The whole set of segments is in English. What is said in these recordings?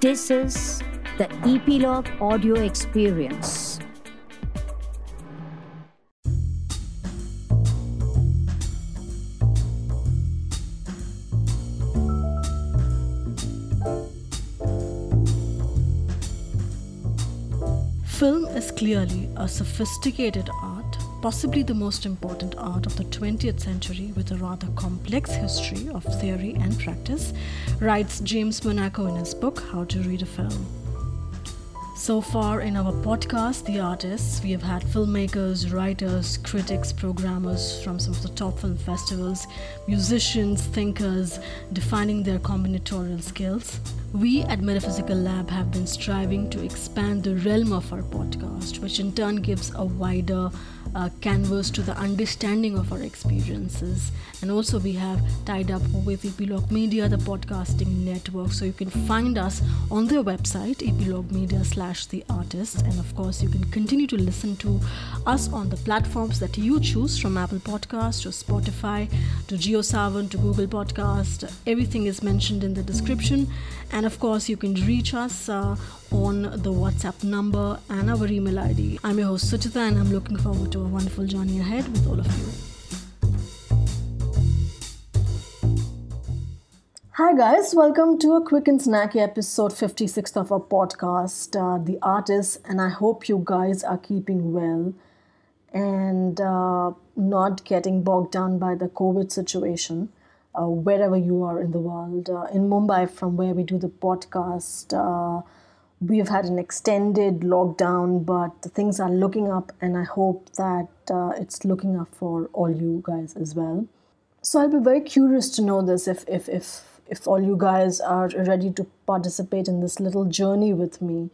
This is the Ep.Log Audio Experience. Film is clearly a sophisticated art, possibly the most important art of the 20th century with a rather complex history of theory and practice, writes James Monaco in his book How to Read a Film. So far in our podcast, The Artists, we have had filmmakers, writers, critics, programmers from some of the top film festivals, musicians, thinkers, defining their combinatorial skills. We at Metaphysical Lab have been striving to expand the realm of our podcast, which in turn gives a wider uh, canvas to the understanding of our experiences. And also, we have tied up with Ep.Log Media, the podcasting network. So you can find us on their website, Ep.Log Media slash the artist. And of course, you can continue to listen to us on the platforms that you choose from Apple Podcast to Spotify to JioSaavn to Google Podcast. Everything is mentioned in the description. And of course, you can reach us uh, on the WhatsApp number and our email ID. I'm your host Suchita, and I'm looking forward to a wonderful journey ahead with all of you. Hi, guys, welcome to a quick and snacky episode 56 of our podcast, uh, The Artist, and I hope you guys are keeping well and uh, not getting bogged down by the COVID situation. Uh, wherever you are in the world. Uh, in Mumbai, from where we do the podcast, uh, we've had an extended lockdown, but things are looking up, and I hope that uh, it's looking up for all you guys as well. So I'll be very curious to know this if if if if all you guys are ready to participate in this little journey with me.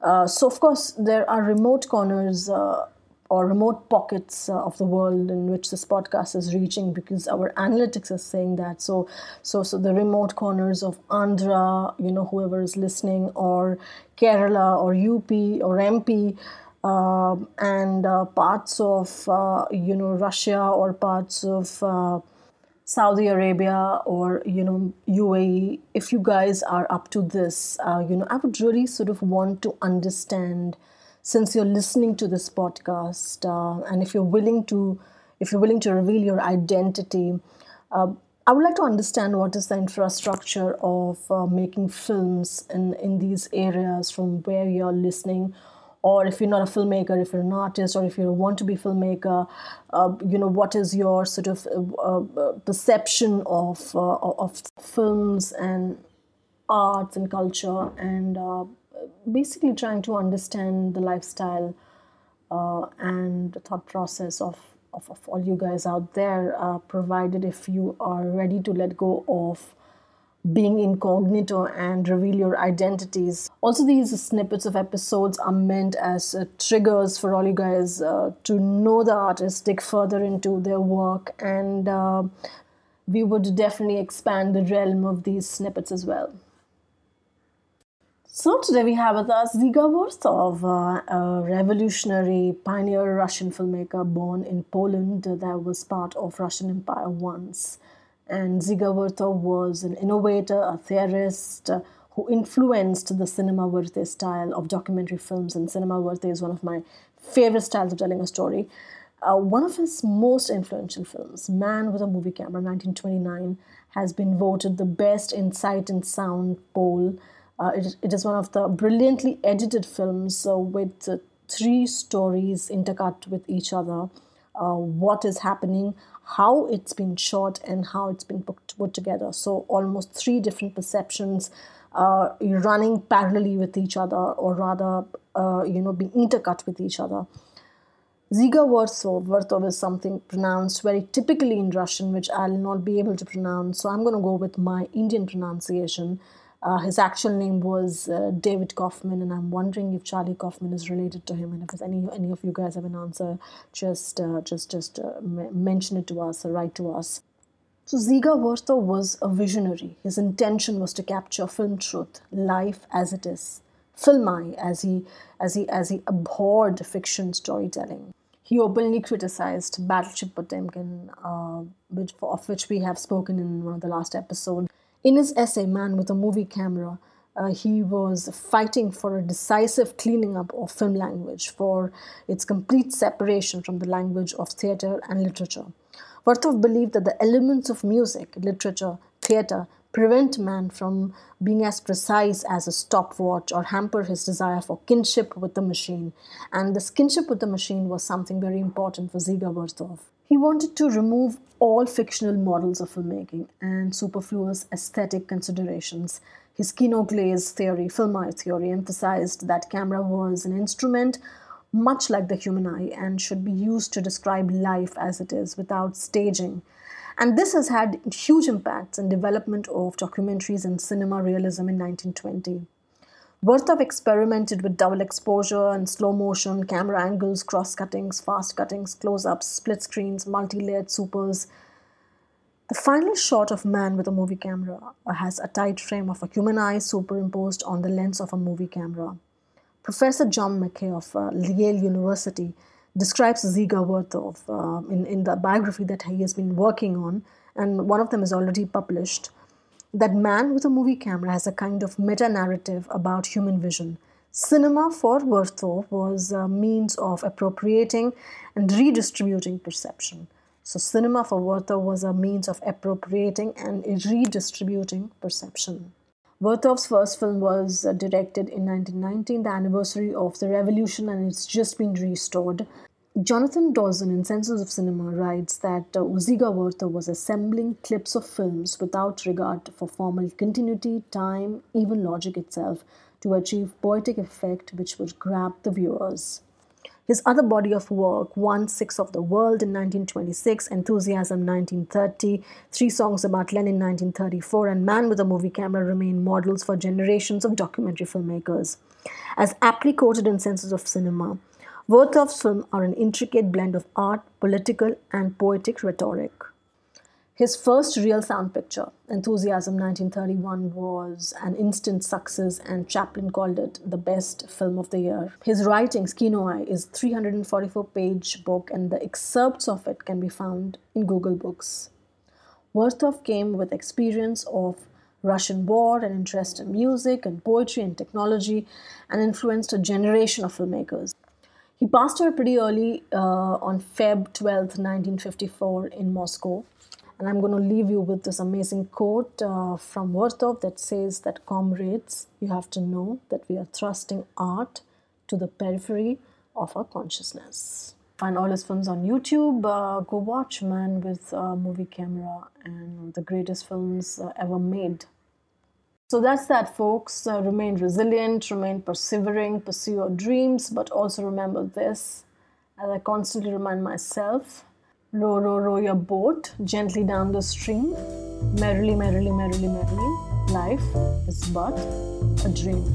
Uh, so of course there are remote corners uh, or remote pockets uh, of the world in which this podcast is reaching because our analytics is saying that. So so so the remote corners of andhra you know whoever is listening or kerala or up or mp uh, and uh, parts of uh, you know russia or parts of uh, Saudi Arabia or you know UAE, if you guys are up to this, uh, you know I would really sort of want to understand since you're listening to this podcast uh, and if you're willing to if you're willing to reveal your identity uh, i would like to understand what is the infrastructure of uh, making films in, in these areas from where you're listening. Or if you're not a filmmaker if you're an artist or if you want to be filmmaker uh, you know what is your sort of uh, uh, perception of of films and arts and culture and basically trying to understand the lifestyle uh, and the thought process of, of, of, all you guys out there, uh, provided if you are ready to let go of being incognito and reveal your identities. Also, these snippets of episodes are meant as uh, triggers for all you guys uh, to know the artist, dig further into their work, and uh, we would definitely expand the realm of these snippets as well. So today we have with us Dziga Vertov, uh, a revolutionary pioneer Russian filmmaker born in Poland that was part of Russian Empire once. And Dziga Vertov was an innovator, a theorist uh, who influenced the cinema verite style of documentary films. And cinema verite is one of my favorite styles of telling a story. Uh, one of his most influential films, Man with a Movie Camera, 1929, has been voted the best in sight and sound poll uh, it, it is one of the brilliantly edited films uh, with uh, three stories intercut with each other. Uh, what is happening, how it's been shot, and how it's been put, put together. So, almost three different perceptions uh, running parallelly with each other, or rather, uh, you know, being intercut with each other. Dziga Vertov, Vertov is something pronounced very typically in Russian, which I'll not be able to pronounce. So I'm going to go with my Indian pronunciation. Uh, his actual name was uh, David Kaufman, and I'm wondering if Charlie Kaufman is related to him. And if any any of you guys have an answer, just uh, just just uh, mention it to us or write to us. So Dziga Vertov was a visionary. His intention was to capture film truth, life as it is, filmai as he as he as he abhorred fiction storytelling. He openly criticized Battleship Potemkin, uh, which, of which we have spoken in one of the last episodes in his essay, Man with a Movie Camera, uh, he was fighting for a decisive cleaning up of film language, for its complete separation from the language of theatre and literature. Vertov believed that the elements of music, literature, theatre prevent man from being as precise as a stopwatch or hamper his desire for kinship with the machine. And this kinship with the machine was something very important for Dziga Vertov. He wanted to remove all fictional models of filmmaking and superfluous aesthetic considerations. His Kino-Glaz theory, film eye theory, emphasized that camera was an instrument much like the human eye and should be used to describe life as it is without staging. And this has had huge impacts in development of documentaries and cinema realism in 1920. Vertov experimented with double exposure and slow motion, camera angles, cross cuttings, fast cuttings, close ups, split screens, multi layered supers. The final shot of man with a movie camera has a tight frame of a human eye superimposed on the lens of a movie camera. Professor John MacKay of uh, Yale University describes Dziga Vertov uh, in, in the biography that he has been working on, and one of them is already published that man with a movie camera has a kind of meta narrative about human vision. Cinema for Vertov was a means of appropriating and redistributing perception. So, cinema for Vertov was a means of appropriating and redistributing perception. Vertov's first film was uh, directed in 1919, the anniversary of the revolution, and it's just been restored. Jonathan Dawson in Senses of Cinema writes that uh, Dziga Vertov was assembling clips of films without regard for formal continuity, time, even logic itself, to achieve poetic effect which would grab the viewers. His other body of work, One Six of the World in 1926, Enthusiasm 1930, Three Songs About Lenin 1934, and Man with a Movie Camera remain models for generations of documentary filmmakers. As aptly quoted in Senses of Cinema, Vertov's films are an intricate blend of art, political, and poetic rhetoric. His first real sound picture, Enthusiasm 1931, was an instant success and Chaplin called it the best film of the year. His writings, Kino Eye, is 344 page book and the excerpts of it can be found in Google Books. Vertov came with experience of Russian war and interest in music and poetry and technology and influenced a generation of filmmakers. He passed away pretty early uh, on Feb 12, 1954, in Moscow. And I'm going to leave you with this amazing quote uh, from Vertov that says that, comrades, you have to know that we are thrusting art to the periphery of our consciousness. Find all his films on YouTube. Uh, go watch Man with a Movie Camera and the greatest films uh, ever made. So that's that, folks. Uh, remain resilient, remain persevering, pursue your dreams, but also remember this, as I constantly remind myself row, row, row your boat gently down the stream. Merrily, merrily, merrily, merrily. Life is but a dream.